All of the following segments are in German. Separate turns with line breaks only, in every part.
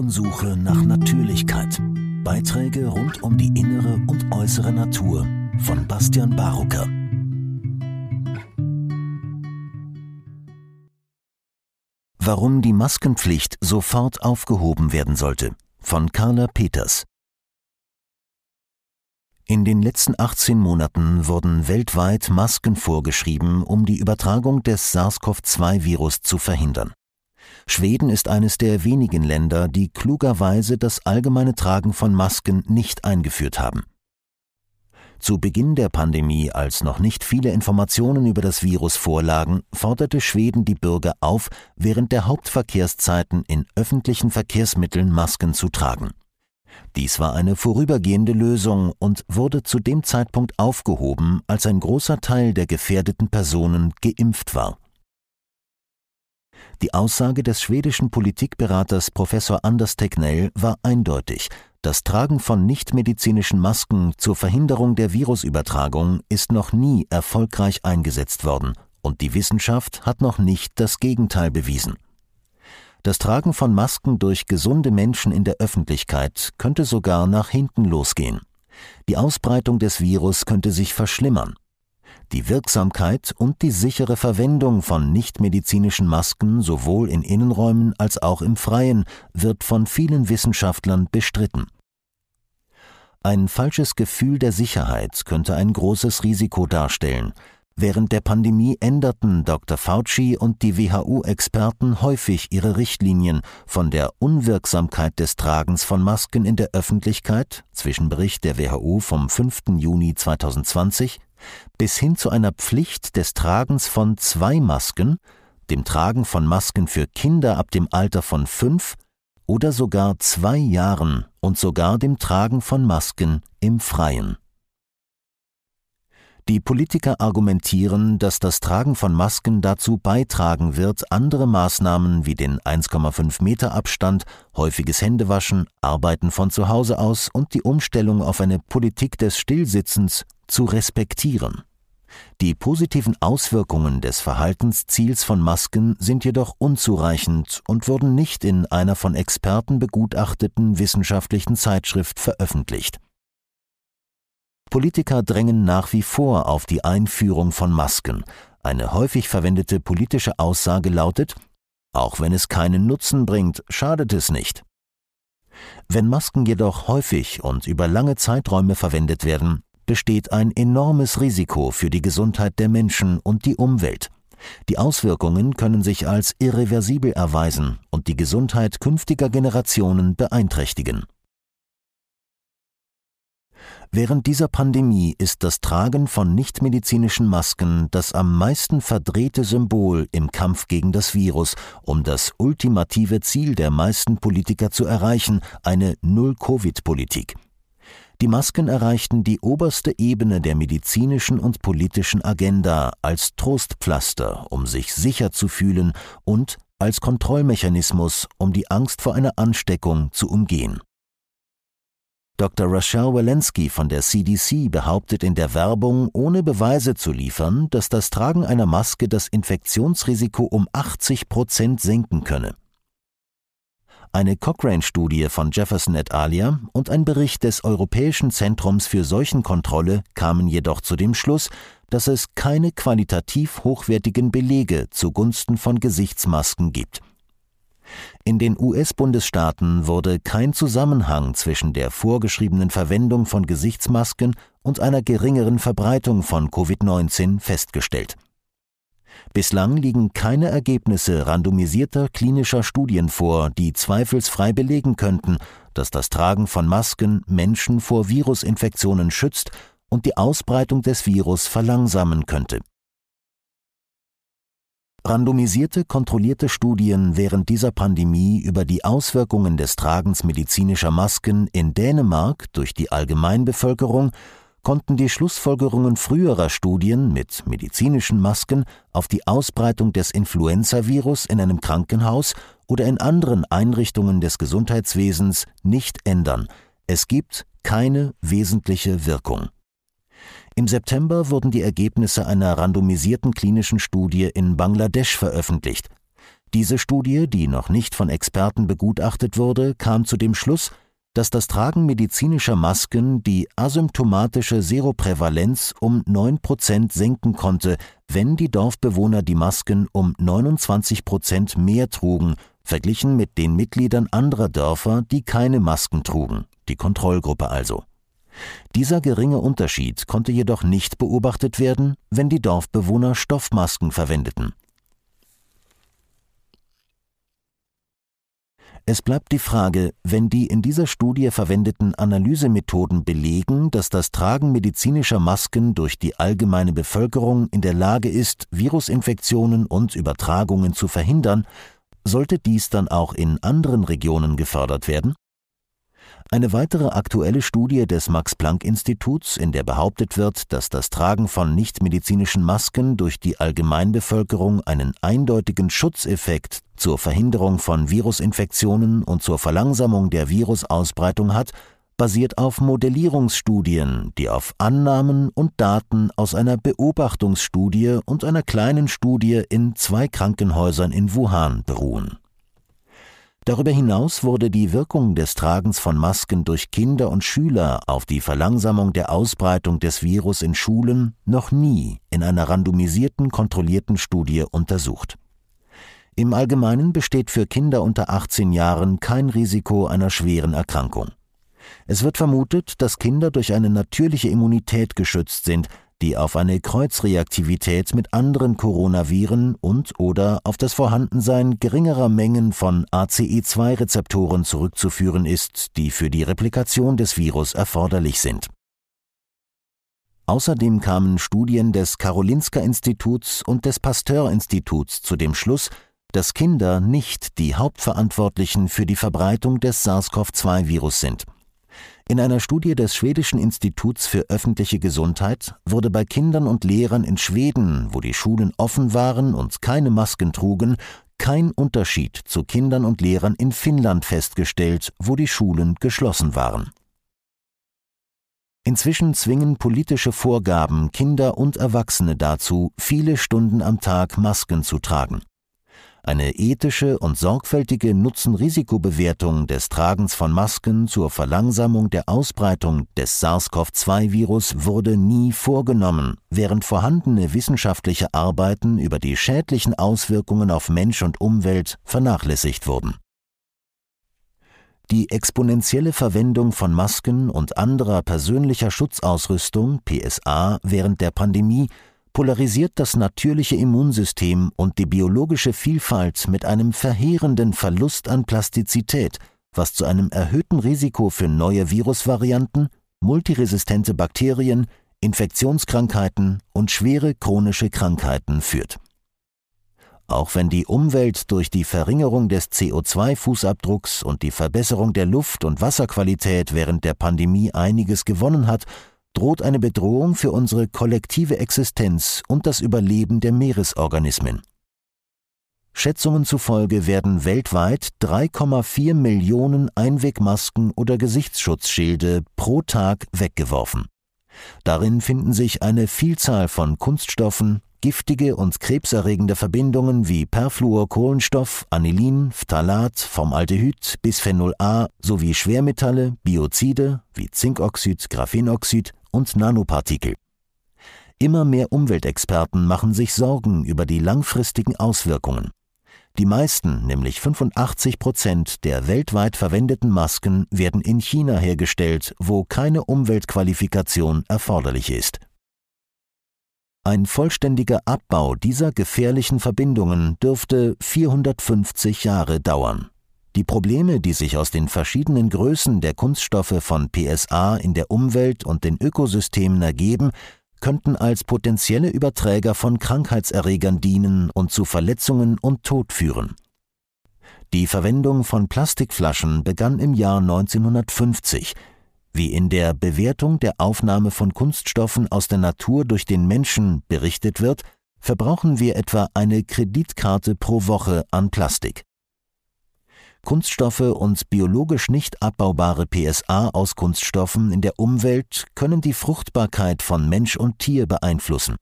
Spurensuche nach Natürlichkeit. Beiträge rund um die innere und äußere Natur von Bastian Barucker. Warum die Maskenpflicht sofort aufgehoben werden sollte von Carla Peters. In den letzten 18 Monaten wurden weltweit Masken vorgeschrieben, um die Übertragung des SARS-CoV-2-Virus zu verhindern. Schweden ist eines der wenigen Länder, die klugerweise das allgemeine Tragen von Masken nicht eingeführt haben. Zu Beginn der Pandemie, als noch nicht viele Informationen über das Virus vorlagen, forderte Schweden die Bürger auf, während der Hauptverkehrszeiten in öffentlichen Verkehrsmitteln Masken zu tragen. Dies war eine vorübergehende Lösung und wurde zu dem Zeitpunkt aufgehoben, als ein großer Teil der gefährdeten Personen geimpft war. Die Aussage des schwedischen Politikberaters Professor Anders Tegnell war eindeutig. Das Tragen von nichtmedizinischen Masken zur Verhinderung der Virusübertragung ist noch nie erfolgreich eingesetzt worden und die Wissenschaft hat noch nicht das Gegenteil bewiesen. Das Tragen von Masken durch gesunde Menschen in der Öffentlichkeit könnte sogar nach hinten losgehen. Die Ausbreitung des Virus könnte sich verschlimmern. Die Wirksamkeit und die sichere Verwendung von nichtmedizinischen Masken sowohl in Innenräumen als auch im Freien wird von vielen Wissenschaftlern bestritten. Ein falsches Gefühl der Sicherheit könnte ein großes Risiko darstellen. Während der Pandemie änderten Dr. Fauci und die WHO-Experten häufig ihre Richtlinien von der Unwirksamkeit des Tragens von Masken in der Öffentlichkeit, Zwischenbericht der WHO vom 5. Juni 2020, bis hin zu einer Pflicht des Tragens von zwei Masken, dem Tragen von Masken für Kinder ab dem Alter von fünf oder sogar zwei Jahren und sogar dem Tragen von Masken im Freien. Die Politiker argumentieren, dass das Tragen von Masken dazu beitragen wird, andere Maßnahmen wie den 1,5 Meter Abstand, häufiges Händewaschen, Arbeiten von zu Hause aus und die Umstellung auf eine Politik des Stillsitzens zu respektieren. Die positiven Auswirkungen des Verhaltensziels von Masken sind jedoch unzureichend und wurden nicht in einer von Experten begutachteten wissenschaftlichen Zeitschrift veröffentlicht. Politiker drängen nach wie vor auf die Einführung von Masken. Eine häufig verwendete politische Aussage lautet, auch wenn es keinen Nutzen bringt, schadet es nicht. Wenn Masken jedoch häufig und über lange Zeiträume verwendet werden, besteht ein enormes Risiko für die Gesundheit der Menschen und die Umwelt. Die Auswirkungen können sich als irreversibel erweisen und die Gesundheit künftiger Generationen beeinträchtigen. Während dieser Pandemie ist das Tragen von nichtmedizinischen Masken das am meisten verdrehte Symbol im Kampf gegen das Virus, um das ultimative Ziel der meisten Politiker zu erreichen, eine Null-Covid-Politik. Die Masken erreichten die oberste Ebene der medizinischen und politischen Agenda als Trostpflaster, um sich sicher zu fühlen und als Kontrollmechanismus, um die Angst vor einer Ansteckung zu umgehen. Dr. Rochelle Walensky von der CDC behauptet in der Werbung, ohne Beweise zu liefern, dass das Tragen einer Maske das Infektionsrisiko um 80 Prozent senken könne. Eine Cochrane-Studie von Jefferson et alia und ein Bericht des Europäischen Zentrums für Seuchenkontrolle kamen jedoch zu dem Schluss, dass es keine qualitativ hochwertigen Belege zugunsten von Gesichtsmasken gibt. In den US-Bundesstaaten wurde kein Zusammenhang zwischen der vorgeschriebenen Verwendung von Gesichtsmasken und einer geringeren Verbreitung von Covid-19 festgestellt. Bislang liegen keine Ergebnisse randomisierter klinischer Studien vor, die zweifelsfrei belegen könnten, dass das Tragen von Masken Menschen vor Virusinfektionen schützt und die Ausbreitung des Virus verlangsamen könnte. Randomisierte, kontrollierte Studien während dieser Pandemie über die Auswirkungen des Tragens medizinischer Masken in Dänemark durch die Allgemeinbevölkerung konnten die Schlussfolgerungen früherer Studien mit medizinischen Masken auf die Ausbreitung des Influenzavirus in einem Krankenhaus oder in anderen Einrichtungen des Gesundheitswesens nicht ändern. Es gibt keine wesentliche Wirkung. Im September wurden die Ergebnisse einer randomisierten klinischen Studie in Bangladesch veröffentlicht. Diese Studie, die noch nicht von Experten begutachtet wurde, kam zu dem Schluss, dass das Tragen medizinischer Masken die asymptomatische Seroprävalenz um 9 Prozent senken konnte, wenn die Dorfbewohner die Masken um 29 Prozent mehr trugen, verglichen mit den Mitgliedern anderer Dörfer, die keine Masken trugen, die Kontrollgruppe also. Dieser geringe Unterschied konnte jedoch nicht beobachtet werden, wenn die Dorfbewohner Stoffmasken verwendeten. Es bleibt die Frage, wenn die in dieser Studie verwendeten Analysemethoden belegen, dass das Tragen medizinischer Masken durch die allgemeine Bevölkerung in der Lage ist, Virusinfektionen und Übertragungen zu verhindern, sollte dies dann auch in anderen Regionen gefördert werden? Eine weitere aktuelle Studie des Max-Planck-Instituts, in der behauptet wird, dass das Tragen von nichtmedizinischen Masken durch die Allgemeinbevölkerung einen eindeutigen Schutzeffekt zur Verhinderung von Virusinfektionen und zur Verlangsamung der Virusausbreitung hat, basiert auf Modellierungsstudien, die auf Annahmen und Daten aus einer Beobachtungsstudie und einer kleinen Studie in zwei Krankenhäusern in Wuhan beruhen Darüber hinaus wurde die Wirkung des Tragens von Masken durch Kinder und Schüler auf die Verlangsamung der Ausbreitung des Virus in Schulen noch nie in einer randomisierten, kontrollierten Studie untersucht. Im Allgemeinen besteht für Kinder unter 18 Jahren kein Risiko einer schweren Erkrankung. Es wird vermutet, dass Kinder durch eine natürliche Immunität geschützt sind, die auf eine Kreuzreaktivität mit anderen Coronaviren und oder auf das Vorhandensein geringerer Mengen von ACE2-Rezeptoren zurückzuführen ist, die für die Replikation des Virus erforderlich sind. Außerdem kamen Studien des Karolinska Instituts und des Pasteur Instituts zu dem Schluss, dass Kinder nicht die Hauptverantwortlichen für die Verbreitung des SARS-CoV-2-Virus sind. In einer Studie des Schwedischen Instituts für öffentliche Gesundheit wurde bei Kindern und Lehrern in Schweden, wo die Schulen offen waren und keine Masken trugen, kein Unterschied zu Kindern und Lehrern in Finnland festgestellt, wo die Schulen geschlossen waren. Inzwischen zwingen politische Vorgaben Kinder und Erwachsene dazu, viele Stunden am Tag Masken zu tragen. Eine ethische und sorgfältige Nutzen-Risikobewertung des Tragens von Masken zur Verlangsamung der Ausbreitung des SARS-CoV-2-Virus wurde nie vorgenommen, während vorhandene wissenschaftliche Arbeiten über die schädlichen Auswirkungen auf Mensch und Umwelt vernachlässigt wurden. Die exponentielle Verwendung von Masken und anderer persönlicher Schutzausrüstung PSA während der Pandemie polarisiert das natürliche Immunsystem und die biologische Vielfalt mit einem verheerenden Verlust an Plastizität, was zu einem erhöhten Risiko für neue Virusvarianten, multiresistente Bakterien, Infektionskrankheiten und schwere chronische Krankheiten führt. Auch wenn die Umwelt durch die Verringerung des CO2-Fußabdrucks und die Verbesserung der Luft- und Wasserqualität während der Pandemie einiges gewonnen hat, droht eine Bedrohung für unsere kollektive Existenz und das Überleben der Meeresorganismen. Schätzungen zufolge werden weltweit 3,4 Millionen Einwegmasken oder Gesichtsschutzschilde pro Tag weggeworfen. Darin finden sich eine Vielzahl von Kunststoffen, giftige und krebserregende Verbindungen wie Perfluorkohlenstoff, Anilin, Phthalat, Formaldehyd, Bisphenol A sowie Schwermetalle, Biozide wie Zinkoxid, Graphenoxid und Nanopartikel. Immer mehr Umweltexperten machen sich Sorgen über die langfristigen Auswirkungen. Die meisten, nämlich 85 Prozent der weltweit verwendeten Masken werden in China hergestellt, wo keine Umweltqualifikation erforderlich ist. Ein vollständiger Abbau dieser gefährlichen Verbindungen dürfte 450 Jahre dauern. Die Probleme, die sich aus den verschiedenen Größen der Kunststoffe von PSA in der Umwelt und den Ökosystemen ergeben, könnten als potenzielle Überträger von Krankheitserregern dienen und zu Verletzungen und Tod führen. Die Verwendung von Plastikflaschen begann im Jahr 1950. Wie in der Bewertung der Aufnahme von Kunststoffen aus der Natur durch den Menschen berichtet wird, verbrauchen wir etwa eine Kreditkarte pro Woche an Plastik. Kunststoffe und biologisch nicht abbaubare PSA aus Kunststoffen in der Umwelt können die Fruchtbarkeit von Mensch und Tier beeinflussen.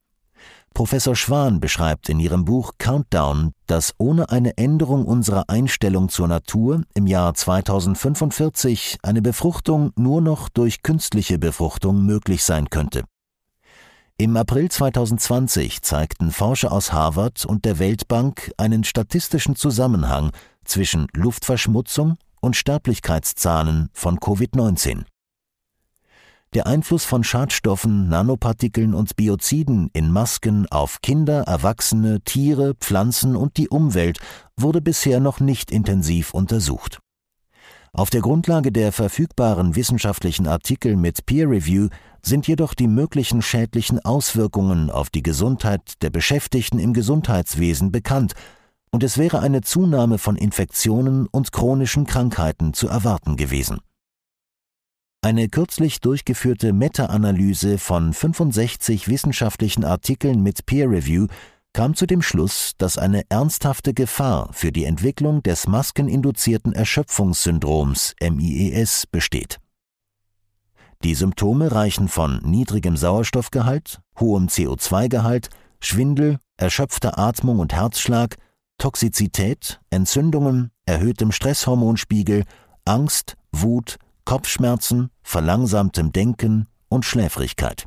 Professor Schwan beschreibt in ihrem Buch Countdown, dass ohne eine Änderung unserer Einstellung zur Natur im Jahr 2045 eine Befruchtung nur noch durch künstliche Befruchtung möglich sein könnte. Im April 2020 zeigten Forscher aus Harvard und der Weltbank einen statistischen Zusammenhang zwischen Luftverschmutzung und Sterblichkeitszahlen von Covid-19. Der Einfluss von Schadstoffen, Nanopartikeln und Bioziden in Masken auf Kinder, Erwachsene, Tiere, Pflanzen und die Umwelt wurde bisher noch nicht intensiv untersucht. Auf der Grundlage der verfügbaren wissenschaftlichen Artikel mit Peer Review sind jedoch die möglichen schädlichen Auswirkungen auf die Gesundheit der Beschäftigten im Gesundheitswesen bekannt, und es wäre eine Zunahme von Infektionen und chronischen Krankheiten zu erwarten gewesen. Eine kürzlich durchgeführte Meta-Analyse von 65 wissenschaftlichen Artikeln mit Peer Review kam zu dem Schluss, dass eine ernsthafte Gefahr für die Entwicklung des maskeninduzierten Erschöpfungssyndroms MIES besteht. Die Symptome reichen von niedrigem Sauerstoffgehalt, hohem CO2-Gehalt, Schwindel, erschöpfter Atmung und Herzschlag, Toxizität, Entzündungen, erhöhtem Stresshormonspiegel, Angst, Wut, Kopfschmerzen, verlangsamtem Denken und Schläfrigkeit.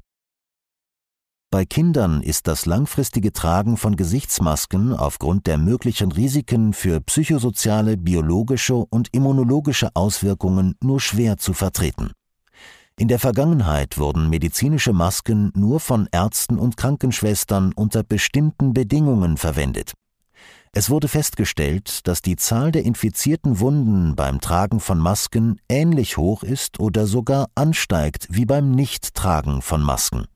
Bei Kindern ist das langfristige Tragen von Gesichtsmasken aufgrund der möglichen Risiken für psychosoziale, biologische und immunologische Auswirkungen nur schwer zu vertreten. In der Vergangenheit wurden medizinische Masken nur von Ärzten und Krankenschwestern unter bestimmten Bedingungen verwendet. Es wurde festgestellt, dass die Zahl der infizierten Wunden beim Tragen von Masken ähnlich hoch ist oder sogar ansteigt wie beim Nichttragen von Masken.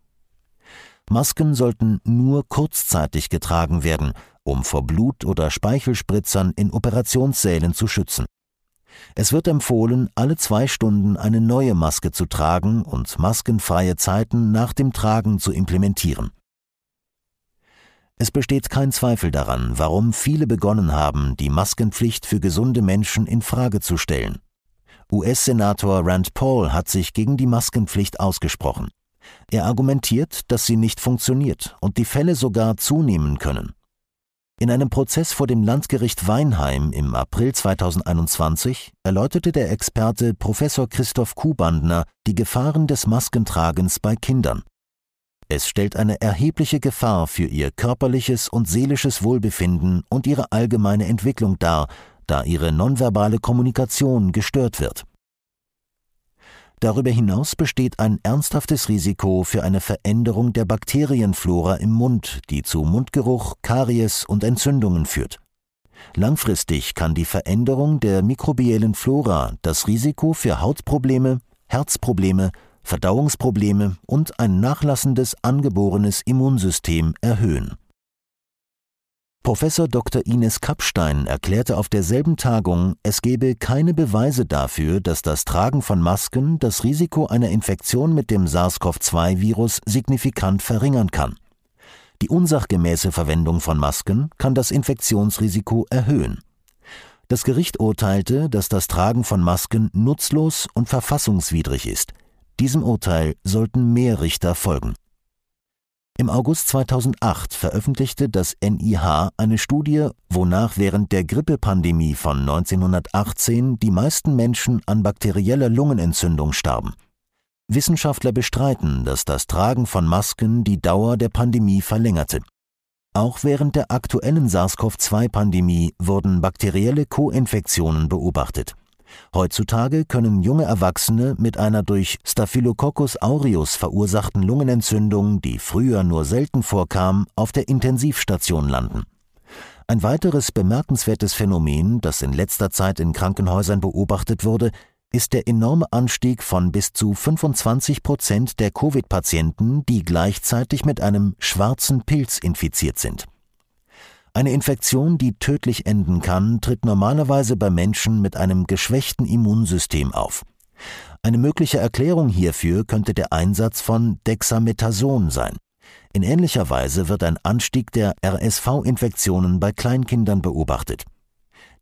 Masken sollten nur kurzzeitig getragen werden, um vor Blut- oder Speichelspritzern in Operationssälen zu schützen. Es wird empfohlen, alle zwei Stunden eine neue Maske zu tragen und maskenfreie Zeiten nach dem Tragen zu implementieren. Es besteht kein Zweifel daran, warum viele begonnen haben, die Maskenpflicht für gesunde Menschen in Frage zu stellen. US-Senator Rand Paul hat sich gegen die Maskenpflicht ausgesprochen. Er argumentiert, dass sie nicht funktioniert und die Fälle sogar zunehmen können. In einem Prozess vor dem Landgericht Weinheim im April 2021 erläuterte der Experte Professor Christoph Kuhbandner die Gefahren des Maskentragens bei Kindern. Es stellt eine erhebliche Gefahr für ihr körperliches und seelisches Wohlbefinden und ihre allgemeine Entwicklung dar, da ihre nonverbale Kommunikation gestört wird. Darüber hinaus besteht ein ernsthaftes Risiko für eine Veränderung der Bakterienflora im Mund, die zu Mundgeruch, Karies und Entzündungen führt. Langfristig kann die Veränderung der mikrobiellen Flora das Risiko für Hautprobleme, Herzprobleme Verdauungsprobleme und ein nachlassendes angeborenes Immunsystem erhöhen. Professor Dr. Ines Kappstein erklärte auf derselben Tagung, es gebe keine Beweise dafür, dass das Tragen von Masken das Risiko einer Infektion mit dem SARS-CoV-2-Virus signifikant verringern kann. Die unsachgemäße Verwendung von Masken kann das Infektionsrisiko erhöhen. Das Gericht urteilte, dass das Tragen von Masken nutzlos und verfassungswidrig ist – diesem Urteil sollten mehr Richter folgen. Im August 2008 veröffentlichte das NIH eine Studie, wonach während der Grippepandemie von 1918 die meisten Menschen an bakterieller Lungenentzündung starben. Wissenschaftler bestreiten, dass das Tragen von Masken die Dauer der Pandemie verlängerte. Auch während der aktuellen SARS-CoV-2-Pandemie wurden bakterielle Koinfektionen beobachtet. Heutzutage können junge Erwachsene mit einer durch Staphylococcus aureus verursachten Lungenentzündung, die früher nur selten vorkam, auf der Intensivstation landen. Ein weiteres bemerkenswertes Phänomen, das in letzter Zeit in Krankenhäusern beobachtet wurde, ist der enorme Anstieg von bis zu 25 Prozent der Covid-Patienten, die gleichzeitig mit einem schwarzen Pilz infiziert sind. Eine Infektion, die tödlich enden kann, tritt normalerweise bei Menschen mit einem geschwächten Immunsystem auf. Eine mögliche Erklärung hierfür könnte der Einsatz von Dexamethason sein. In ähnlicher Weise wird ein Anstieg der RSV-Infektionen bei Kleinkindern beobachtet.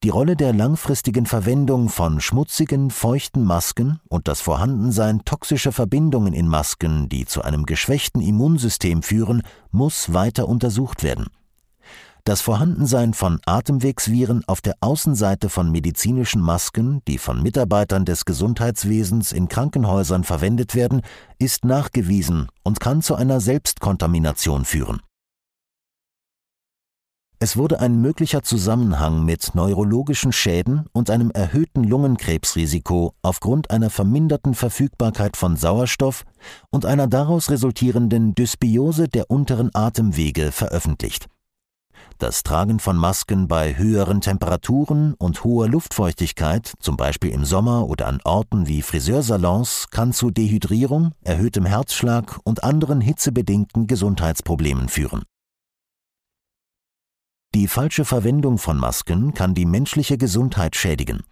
Die Rolle der langfristigen Verwendung von schmutzigen, feuchten Masken und das Vorhandensein toxischer Verbindungen in Masken, die zu einem geschwächten Immunsystem führen, muss weiter untersucht werden. Das Vorhandensein von Atemwegsviren auf der Außenseite von medizinischen Masken, die von Mitarbeitern des Gesundheitswesens in Krankenhäusern verwendet werden, ist nachgewiesen und kann zu einer Selbstkontamination führen. Es wurde ein möglicher Zusammenhang mit neurologischen Schäden und einem erhöhten Lungenkrebsrisiko aufgrund einer verminderten Verfügbarkeit von Sauerstoff und einer daraus resultierenden Dysbiose der unteren Atemwege veröffentlicht. Das Tragen von Masken bei höheren Temperaturen und hoher Luftfeuchtigkeit, zum Beispiel im Sommer oder an Orten wie Friseursalons, kann zu Dehydrierung, erhöhtem Herzschlag und anderen hitzebedingten Gesundheitsproblemen führen. Die falsche Verwendung von Masken kann die menschliche Gesundheit schädigen.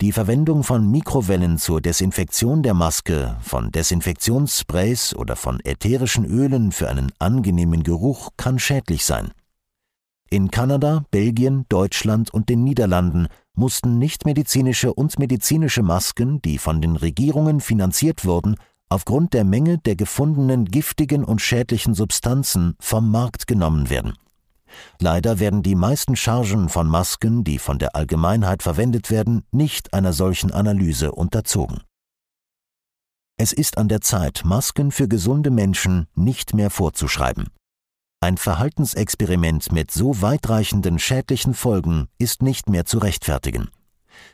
Die Verwendung von Mikrowellen zur Desinfektion der Maske, von Desinfektionssprays oder von ätherischen Ölen für einen angenehmen Geruch kann schädlich sein. In Kanada, Belgien, Deutschland und den Niederlanden mussten nichtmedizinische und medizinische Masken, die von den Regierungen finanziert wurden, aufgrund der Menge der gefundenen giftigen und schädlichen Substanzen vom Markt genommen werden. Leider werden die meisten Chargen von Masken, die von der Allgemeinheit verwendet werden, nicht einer solchen Analyse unterzogen. Es ist an der Zeit, Masken für gesunde Menschen nicht mehr vorzuschreiben. Ein Verhaltensexperiment mit so weitreichenden schädlichen Folgen ist nicht mehr zu rechtfertigen.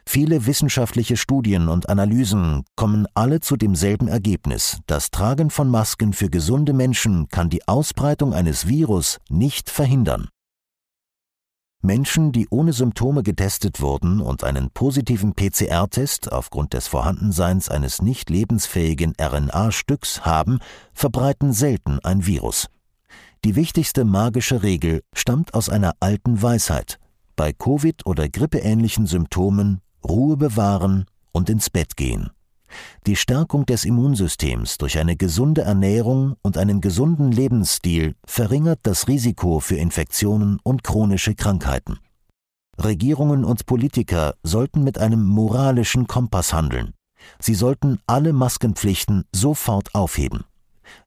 Viele wissenschaftliche Studien und Analysen kommen alle zu demselben Ergebnis. Das Tragen von Masken für gesunde Menschen kann die Ausbreitung eines Virus nicht verhindern. Menschen, die ohne Symptome getestet wurden und einen positiven PCR-Test aufgrund des Vorhandenseins eines nicht lebensfähigen RNA-Stücks haben, verbreiten selten ein Virus. Die wichtigste magische Regel stammt aus einer alten Weisheit bei Covid- oder grippeähnlichen Symptomen Ruhe bewahren und ins Bett gehen. Die Stärkung des Immunsystems durch eine gesunde Ernährung und einen gesunden Lebensstil verringert das Risiko für Infektionen und chronische Krankheiten. Regierungen und Politiker sollten mit einem moralischen Kompass handeln. Sie sollten alle Maskenpflichten sofort aufheben.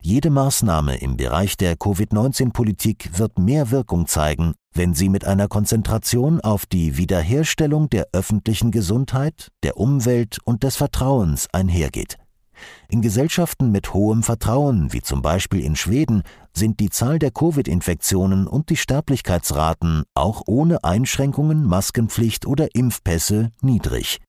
Jede Maßnahme im Bereich der Covid-19-Politik wird mehr Wirkung zeigen, wenn sie mit einer Konzentration auf die Wiederherstellung der öffentlichen Gesundheit, der Umwelt und des Vertrauens einhergeht. In Gesellschaften mit hohem Vertrauen, wie zum Beispiel in Schweden, sind die Zahl der Covid-Infektionen und die Sterblichkeitsraten auch ohne Einschränkungen, Maskenpflicht oder Impfpässe niedrig.